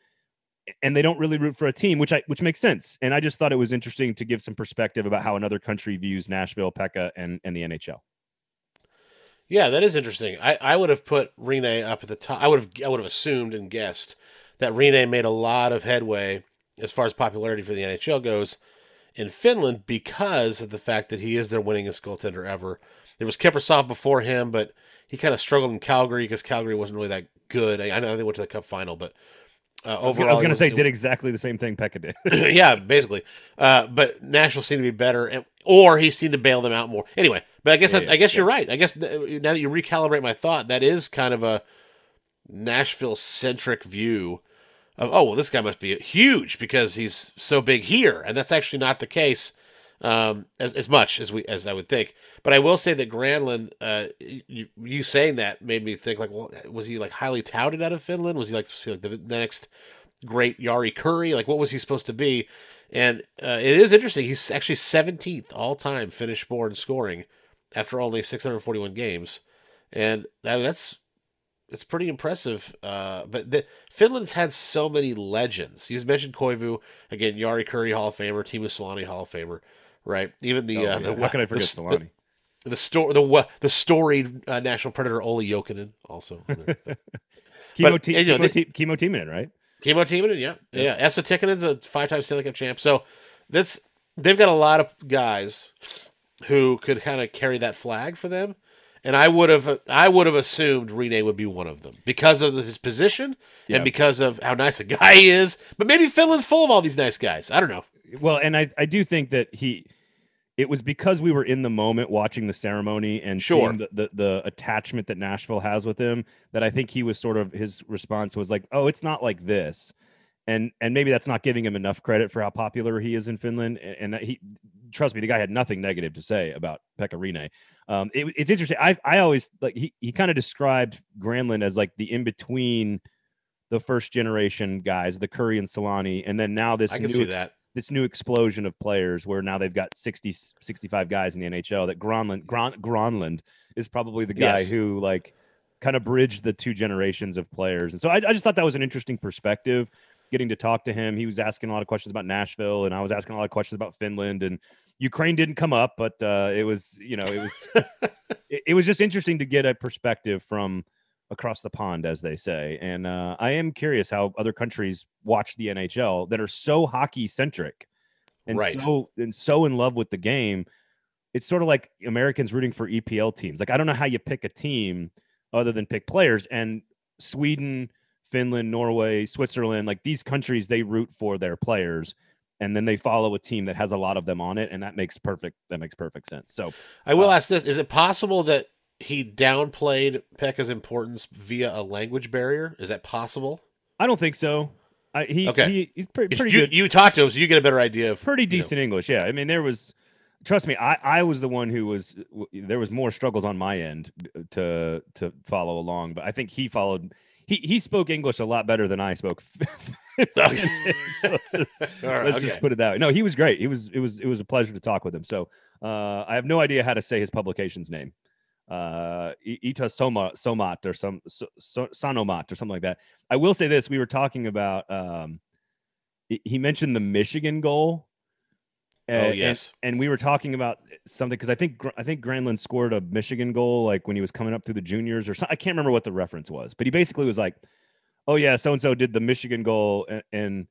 And they don't really root for a team, which I which makes sense. And I just thought it was interesting to give some perspective about how another country views Nashville, Pekka, and, and the NHL. Yeah, that is interesting. I, I would have put Rinne up at the top. I would have I would have assumed and guessed that Rinne made a lot of headway as far as popularity for the NHL goes in Finland because of the fact that he is their winningest goaltender ever. There was Kiprusoff before him, but he kind of struggled in Calgary because Calgary wasn't really that good. I, I know they went to the Cup final, but uh, overall, I was going to say did exactly the same thing Pekka did. yeah, basically. Uh, but Nashville seemed to be better, and, or he seemed to bail them out more. Anyway, but I guess yeah, yeah, I guess yeah. you're right. I guess th- now that you recalibrate my thought, that is kind of a Nashville centric view of oh well, this guy must be huge because he's so big here, and that's actually not the case um, as as much as we as I would think. But I will say that Granlund, uh, you, you saying that made me think like, well, was he like highly touted out of Finland? Was he like supposed to be like the, the next great Jari Kurri? Like, what was he supposed to be? And uh, it is interesting. He's actually 17th all time Finnish born scoring after only 641 games, and that, that's it's pretty impressive. Uh, but the, Finland's had so many legends. You mentioned Koivu again, Jari Kurri Hall of Famer, Teemu Selanne Hall of Famer right? Even the, oh, uh, yeah. the how can I forget the, Selanne? The, the story, the the storied uh, national predator Olli Jokinen also. Kimmo, but, you know, Kimmo, Kimmo Timonen, right? Kimmo Timonen, yeah, yeah. yeah. Esa Tikkanen's a five-time Stanley Cup champ, so that's they've got a lot of guys who could kind of carry that flag for them. And I would have I would have assumed Rinne would be one of them because of his position yeah. and because of how nice a guy he is. But maybe Finland's full of all these nice guys. I don't know. Well, and I I do think that he it was because we were in the moment watching the ceremony and sure. seeing the, the, the attachment that Nashville has with him that I think he was sort of his response was like, "Oh, it's not like this." And and maybe that's not giving him enough credit for how popular he is in Finland. And he, trust me, the guy had nothing negative to say about Pekka Rinne. Um, it, it's interesting. I I always like he he kind of described Granlund as like the in between the first generation guys, the Kurri and Selanne, and then now this I can new see that this new explosion of players where now they've got 60 65 guys in the NHL that Granlund Gron, Gronlund is probably the guy yes. who like kind of bridged the two generations of players. And so I, I just thought that was an interesting perspective. Getting to talk to him, he was asking a lot of questions about Nashville, and I was asking a lot of questions about Finland and Ukraine. Didn't come up, but uh, it was you know it was it, it was just interesting to get a perspective from across the pond, as they say. And uh, I am curious how other countries watch the NHL that are so hockey centric and Right. so and so in love with the game. It's sort of like Americans rooting for EPL teams. Like I don't know how you pick a team other than pick players. And Sweden, Finland, Norway, Switzerland, like these countries, they root for their players. And then they follow a team that has a lot of them on it, and that makes perfect. That makes perfect sense. So I will Uh, ask this: Is it possible that he downplayed Pekka's importance via a language barrier? Is that possible? I don't think so. I, he, Okay. he he's pretty, pretty you, good. you talk to him, so you get a better idea of pretty you know, decent English. Yeah, I mean there was, trust me, I I was the one who was there was more struggles on my end uh, to to follow along, but I think he followed. He he spoke English a lot better than I spoke. let's just, right, let's okay. just put it that way. No, he was great. He was it was it was a pleasure to talk with him. So uh, I have no idea how to say his publication's name. Uh, Ita Soma Somat or some so, so, Sanomat or something like that. I will say this: we were talking about. Um, he mentioned the Michigan goal. Oh, and- yes. and, we were talking about something because I think I think Granlund scored a Michigan goal like when he was coming up through the juniors or something. I can't remember what the reference was, but he basically was like, "Oh yeah, so and so did the Michigan goal," and and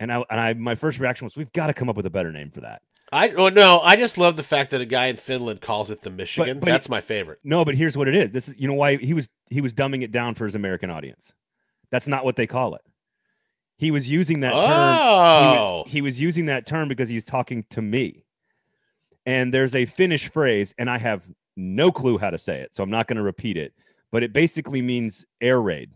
and I and I my first reaction was, "We've got to come up with a better name for that." I oh no, I just love the fact that a guy in Finland calls it the Michigan. but- That's my favorite. No, but here's what it is. This is you know why he was he was dumbing it down for his American audience. That's not what they call it. He was using that term. He Oh, was, he was using that term because he's talking to me. And there's a Finnish phrase, and I have no clue how to say it, so I'm not going to repeat it. But it basically means air raid.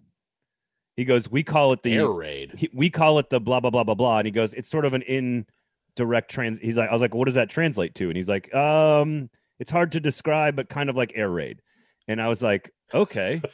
He goes, "We call it the air raid. he, we call it the blah blah blah blah blah." And he goes, "It's sort of an indirect trans." He's like, "I was like, what does that translate to?" And he's like, "Um, it's hard to describe, but kind of like air raid." And I was like, "Okay."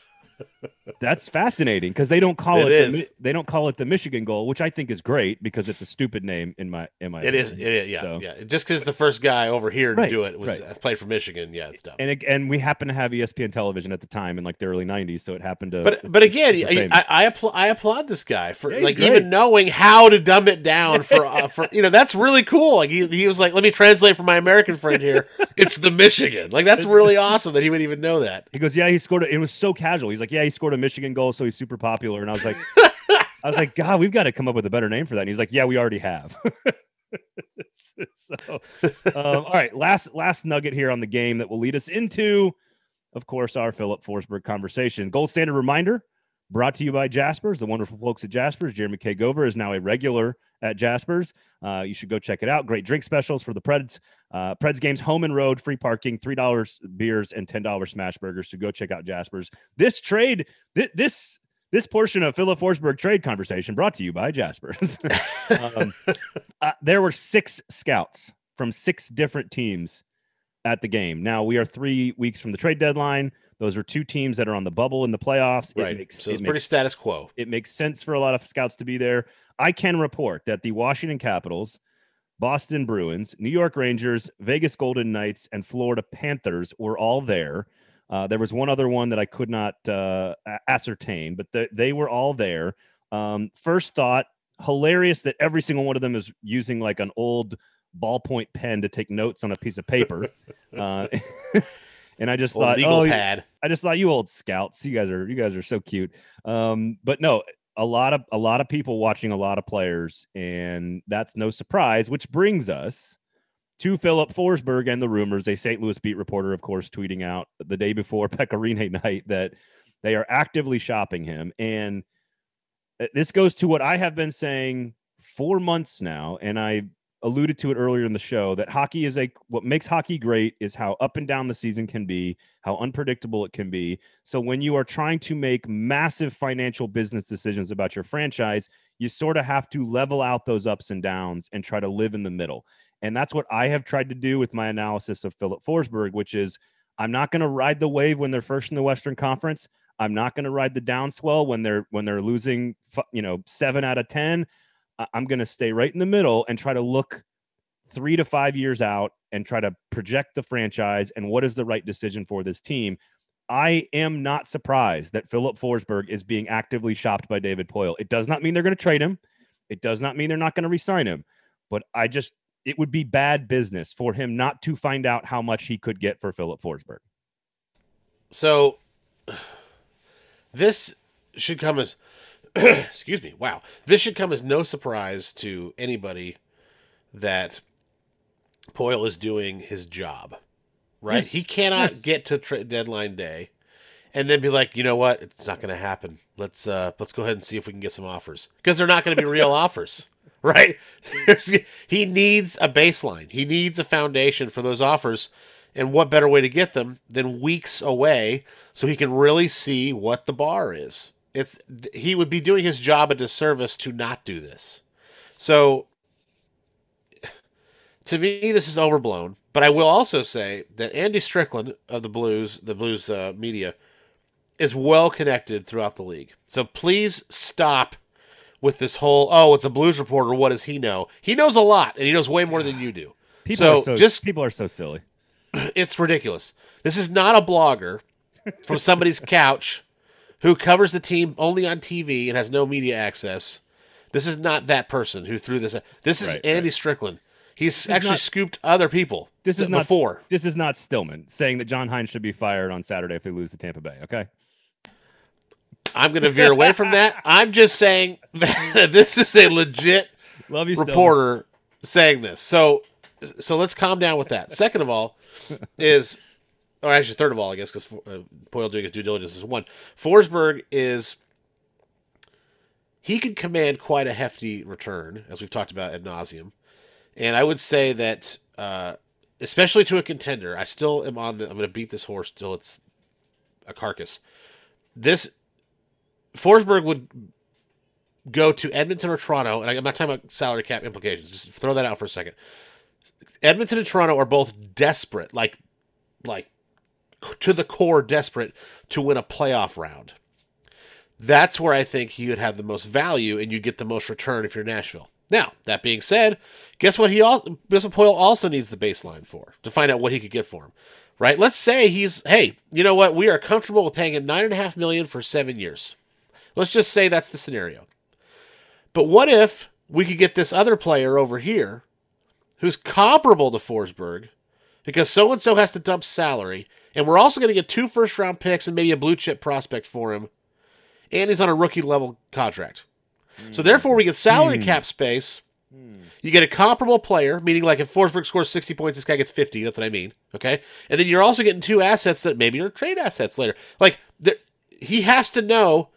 That's fascinating because they don't call It it, the, they don't call it the Michigan goal, which I think is great because it's a stupid name in my in my It is, opinion. it is, yeah, So- yeah. Just because the first guy over here to Right, do it was right. played for Michigan, yeah, it's dumb. and it, and we happen to have ESPN television at the time in like the early '90s, so it happened to. But but again, I. I, I, appl- I applaud this guy for Yeah, like great. even knowing how to dumb it down for uh, for you know that's really cool. Like he, he was like, let me translate for my American friend here. It's the Michigan. Like that's really awesome that he would even know that. He goes, yeah, he scored. A, it was so casual. He's like, yeah, he scored a Michigan goal, so he's super popular. And I was like, I was like, God, we've got to come up with a better name for that. And he's like, yeah, we already have. so, um, all right, last last nugget here on the game that will lead us into, of course, our Filip Forsberg conversation. Gold standard reminder. Brought to you by Jaspers, the wonderful folks at Jaspers. Jeremy K. Gover is now a regular at Jaspers. Uh, you should go check it out. Great drink specials for the Preds. Uh, Preds games, home and road, free parking, three dollars beers and ten dollars smash burgers. So go check out Jaspers. This trade, thi- this this portion of Filip Forsberg trade conversation brought to you by Jaspers. um, uh, there were six scouts from six different teams at the game. Now we are three weeks from the trade deadline. Those are two teams that are on the bubble in the playoffs. It Right. makes, so it it's pretty makes status quo. it makes sense for a lot of scouts to be there. I can report that the Washington Capitals, Boston Bruins, New York Rangers, Vegas Golden Knights, and Florida Panthers were all there. Uh, there was one other one that I could not uh, ascertain, but the, they were all there. Um, first thought, hilarious that every single one of them is using like an old ballpoint pen to take notes on a piece of paper. uh, and I just Old thought, legal oh, pad. I just thought you old scouts, you guys are you guys are so cute. Um, but no, a lot of a lot of people watching a lot of players, and that's no surprise. Which brings us to Filip Forsberg and the rumors. A St. Louis beat reporter, of course, tweeting out the day before Pekka Rinne night that they are actively shopping him, and uh, this goes to what I have been saying for months now, and I alluded to it earlier in the show that hockey is a what makes hockey great is how up and down the season can be, how unpredictable it can be. So when you are trying to make massive financial business decisions about your franchise, you sort of have to level out those ups and downs and try to live in the middle. And that's what I have tried to do with my analysis of Filip Forsberg, which is I'm not going to ride the wave when they're first in the Western Conference. I'm not going to ride the downswell when they're when they're losing, you know, 7 out of 10. I'm going to stay right in the middle and try to look three to five years out and try to project the franchise and what is the right decision for this team. I am not surprised that Filip Forsberg is being actively shopped by David Poile. It does not mean they're going to trade him. It does not mean they're not going to resign him. But I just, it would be bad business for him not to find out how much he could get for Filip Forsberg. So this should come as excuse me. Wow. This should come as no surprise to anybody that Poile is doing his job. Right? Yes. He cannot Yes. get to tra- deadline day and then be like, "You know what? It's not going to happen. Let's uh let's go ahead and see if we can get some offers." Because they're not going to be real offers. Right? He needs a baseline. He needs a foundation for those offers. And what better way to get them than weeks away so he can really see what the bar is? It's he would be doing his job a disservice to not do this. So to me this is overblown, but I will also say that Andy Strickland of the Blues, the Blues uh, media is well connected throughout the league. So please stop with this whole oh, it's a Blues reporter, what does he know? He knows a lot and he knows way more than you do. People so, are so just people are so silly. it's ridiculous. This is not a blogger from somebody's couch who covers the team only on TV and has no media access. This is not that person who threw this. This is Right, Andy Strickland. He's actually not- scooped other people. This is th- not before. This is not Stillman saying that John Hynes should be fired on Saturday if they lose to Tampa Bay. Okay. I'm going to veer away from that. I'm just saying that this is a legit Love you, Stillman. reporter saying this. So, so let's calm down with that. Second of all, is or actually third of all, I guess, because uh, Poile doing his due diligence is one. Forsberg is he could command quite a hefty return, as we've talked about ad nauseum, and I would say that, uh, especially to a contender, I still am on the. I'm going to beat this horse till it's a carcass. This Forsberg would go to Edmonton or Toronto, and I'm not talking about salary cap implications. Just throw that out for a second. Edmonton and Toronto are both desperate, like, like to the core, desperate to win a playoff round. That's where I think you'd have the most value, and you'd get the most return if you're Nashville. Now, that being said, guess what? He also, guess Poile also needs the baseline for to find out what he could get for him, right? Let's say he's, hey, you know what? We are comfortable with paying him nine and a half million for seven years. Let's just say that's the scenario. But what if we could get this other player over here who's comparable to Forsberg because so and so has to dump salary, and we're also going to get two first round picks and maybe a blue chip prospect for him, and he's on a rookie level contract. So therefore, we get salary Hmm. cap space. You get a comparable player, meaning like if Forsberg scores 60 points, this guy gets 50. That's what I mean. Okay. And then you're also getting two assets that maybe are trade assets later. Like, there, he has to know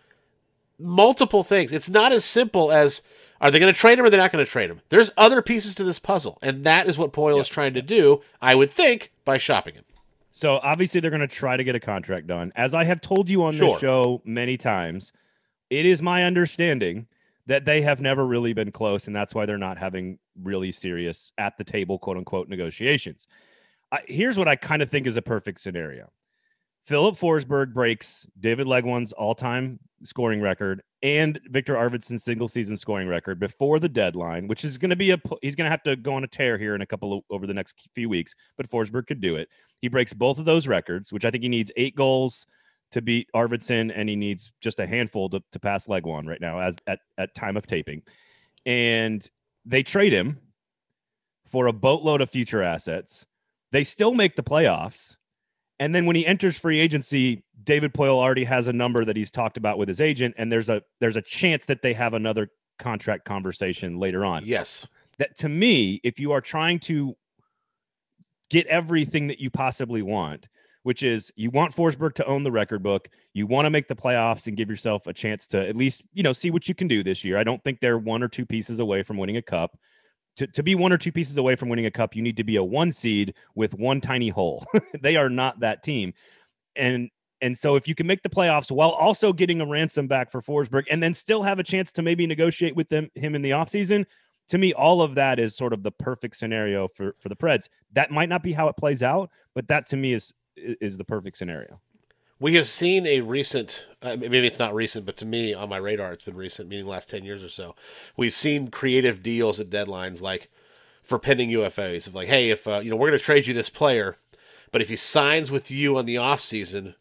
multiple things. It's not as simple as are they going to trade him or they're not going to trade him. There's other pieces to this puzzle, and that is what Poile is trying to do. I would think by shopping him. So obviously they're going to try to get a contract done. As I have told you on Sure. this show many times, it is my understanding that they have never really been close, and that's why they're not having really serious at the table, quote unquote, negotiations. I, here's what I kind of think is a perfect scenario. Philip Forsberg breaks David Legwand's all-time scoring record and Viktor Arvidsson's single season scoring record before the deadline, which is going to be a he's going to have to go on a tear here in a couple of over the next few weeks, but Forsberg could do it. He breaks both of those records, which I think he needs eight goals to beat Arvidsson, and he needs just a handful to, to pass Legwand right now as at, at time of taping. And they trade him for a boatload of future assets. They still make the playoffs. And then when he enters free agency, David Poile already has a number that he's talked about with his agent, and there's a there's a chance that they have another contract conversation later on Yes. that to me, if you are trying to get everything that you possibly want, which is you want Forsberg to own the record book, you want to make the playoffs and give yourself a chance to at least, you know, see what you can do this year. I don't think they're one or two pieces away from winning a cup. To, to be one or two pieces away from winning a cup, you need to be a one seed with one tiny hole. they are not that team. And and so if you can make the playoffs while also getting a ransom back for Forsberg and then still have a chance to maybe negotiate with them him in the offseason, to me, all of that is sort of the perfect scenario for for the Preds. That might not be how it plays out, but that to me is is the perfect scenario. We have seen a recent, uh, maybe it's not recent, but to me on my radar, it's been recent, meaning the last 10 years or so. We've seen creative deals at deadlines like for pending UFAs of like, hey, if, uh, you know, we're going to trade you this player, but if he signs with you on the offseason,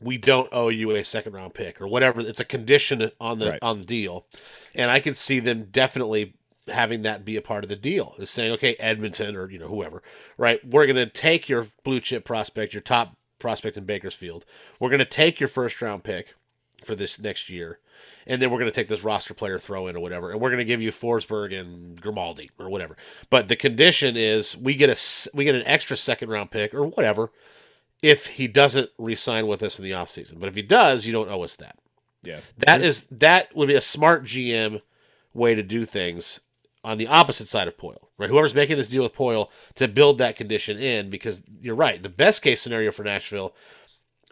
we don't owe you a second round pick or whatever. It's a condition on the Right. on the deal, and I can see them definitely having that be a part of the deal. Is saying, okay, Edmonton or you know whoever, right? We're going to take your blue chip prospect, your top prospect in Bakersfield. We're going to take your first round pick for this next year, and then we're going to take this roster player throw in or whatever, and we're going to give you Forsberg and Grimaldi or whatever. But the condition is we get a we get an extra second round pick or whatever if he doesn't re-sign with us in the offseason. But if he does, you don't owe us that. Yeah. That is that would be a smart GM way to do things on the opposite side of Poile, right? Whoever's making this deal with Poile to build that condition in, because you're right. The best case scenario for Nashville,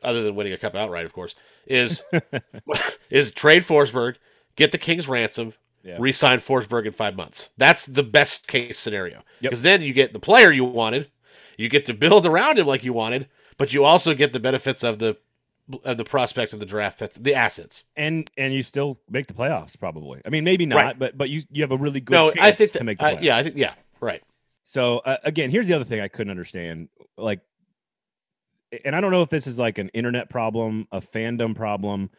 other than winning a cup outright, of course, is is trade Forsberg, get the King's ransom, Yeah. re-sign Forsberg in five months. That's the best case scenario. Yep. Because then you get the player you wanted, you get to build around him like you wanted, but you also get the benefits of the of the prospect of the draft picks, the assets. and and you still make the playoffs probably. I mean, maybe not, Right. but but you you have a really good no, chance I think to that, make the I- playoffs. yeah, I think yeah, right. So uh, again, here's the other thing I couldn't understand. Like, and I don't know if this is like an internet problem, a fandom problem.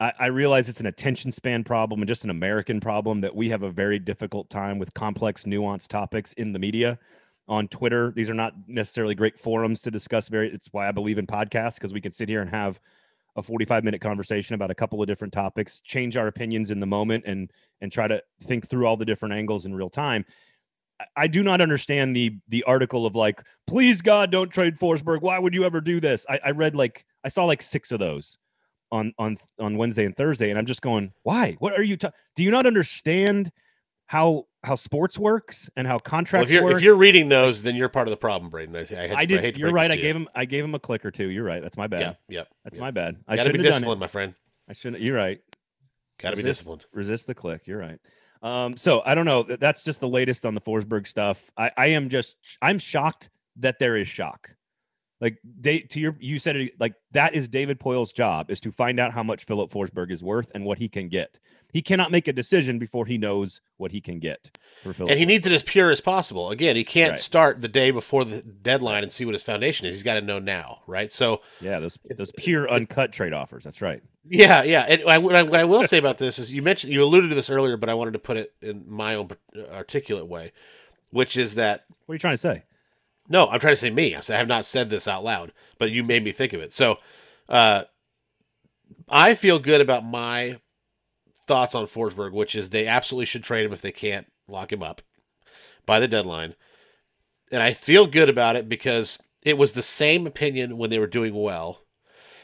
I, I realize it's an attention span problem and just an American problem that we have a very difficult time with complex, nuanced topics in the media. On Twitter, these are not necessarily great forums to discuss. Very, it's why I believe in podcasts because we can sit here and have a 45 minute conversation about a couple of different topics, change our opinions in the moment, and and try to think through all the different angles in real time. I- do not understand the the article of like, please God, don't trade Forsberg. Why would you ever do this? I, I read like I saw like six of those on on on Wednesday and Thursday, and I'm just going, why? What are you? Ta- do you not understand how how sports works and how Well, contracts if you're work? if you're reading those, then you're part of the problem, Braden. I, I, had, I did. hate you're right. I gave him. I gave him a click or two. You're right. That's my bad. Yeah, yeah. That's my bad. I to be disciplined, it. my friend. I shouldn't. You're right. Got to be disciplined. Resist the click. You're right. Um, so I don't know. That's just the latest on the Forsberg stuff. I, I am just I'm shocked that there is shock. Like da- to your you said it like that is David Poile's job is to find out how much Filip Forsberg is worth and what he can get. He cannot make a decision before he knows what he can get for Filip. And he needs it as pure as possible. Again, he can't Right. start the day before the deadline and see what his foundation is. He's got to know now, right? So, yeah, those those pure uncut trade offers. That's right. yeah, yeah. And I, what, I, what I will say about this is you mentioned, you alluded to this earlier, but I wanted to put it in my own uh, articulate way, which is that What are you trying to say? No, I'm trying to say me. I have not said this out loud, but you made me think of it. So, uh, I feel good about my thoughts on Forsberg, which is they absolutely should trade him if they can't lock him up by the deadline. And I feel good about it because it was the same opinion when they were doing well,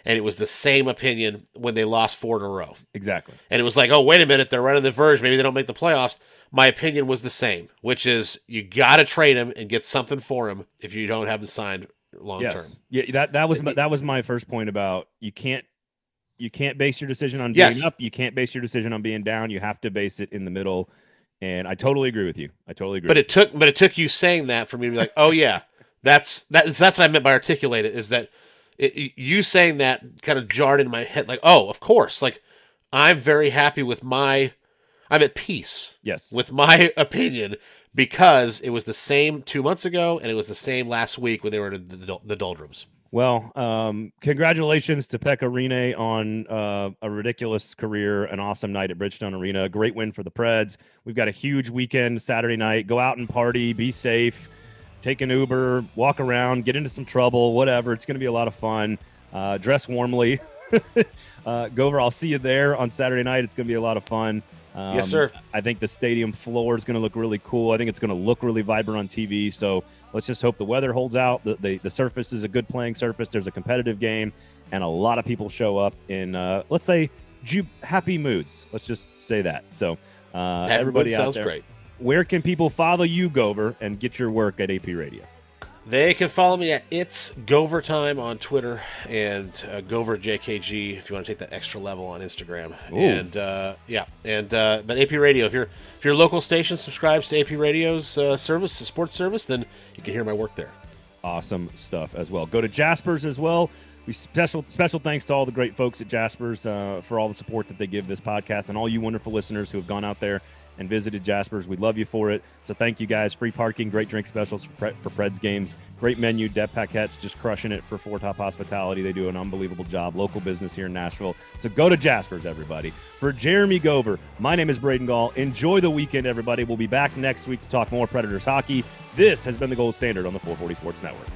and it was the same opinion when they lost four in a row. Exactly. And it was like, oh, wait a minute, they're right on the verge. Maybe they don't make the playoffs. My opinion was the same, which is you got to trade him and get something for him if you don't have him signed long term. Yes. Yeah, that that was It- my- that was my first point about you can't you can't base your decision on being Yes. up. You can't base your decision on being down. You have to base it in the middle. And I totally agree with you. I totally agree. But it took, but it took you saying that for me to be like, oh yeah, that's that's that's what I meant by articulate it is that it, you saying that kind of jarred in my head, like, oh, of course, like I'm very happy with my, I'm at peace yes. with my opinion because it was the same two months ago and it was the same last week when they were in the, the, doldrums. Well, um, congratulations to Pekka Rinne on uh, a ridiculous career, an awesome night at Bridgestone Arena. A great win for the Preds. We've got a huge weekend Saturday night. Go out and party, be safe, take an Uber, walk around, get into some trouble, whatever. It's going to be a lot of fun. Uh, dress warmly. uh, go over. I'll see you there on Saturday night. It's going to be a lot of fun. Um, Yes, sir. I think the stadium floor is going to look really cool. I think it's going to look really vibrant on TV. So let's just hope the weather holds out. The, the, the surface is a good playing surface. There's a competitive game, and a lot of people show up in, uh, let's say, ju- happy moods. Let's just say that. So, uh, everybody out sounds there, great. where can people follow you, Gover, and get your work at AP Radio? They can follow me at It's Gover Time on Twitter and uh, Gover JKG if you want to take that extra level on Instagram. Ooh. And uh, yeah, and uh, but AP Radio if your if your local station subscribes to AP Radio's uh, service, sports service, then you can hear my work there. awesome stuff as well. Go to Jaspers as well. We special special thanks to all the great folks at Jaspers uh, for all the support that they give this podcast and all you wonderful listeners who have gone out there and visited Jaspers. We love you for it. So thank you guys. Free parking, great drink specials for, for Preds games, great menu. Deb Paquette's just crushing it for Four Top Hospitality. They do an unbelievable job. Local business here in Nashville. So go to Jaspers, everybody. For Jeremy Gover, my name is Braden Gall. Enjoy the weekend, everybody. We'll be back next week to talk more Predators hockey. This has been the gold standard on the 440 Sports Network.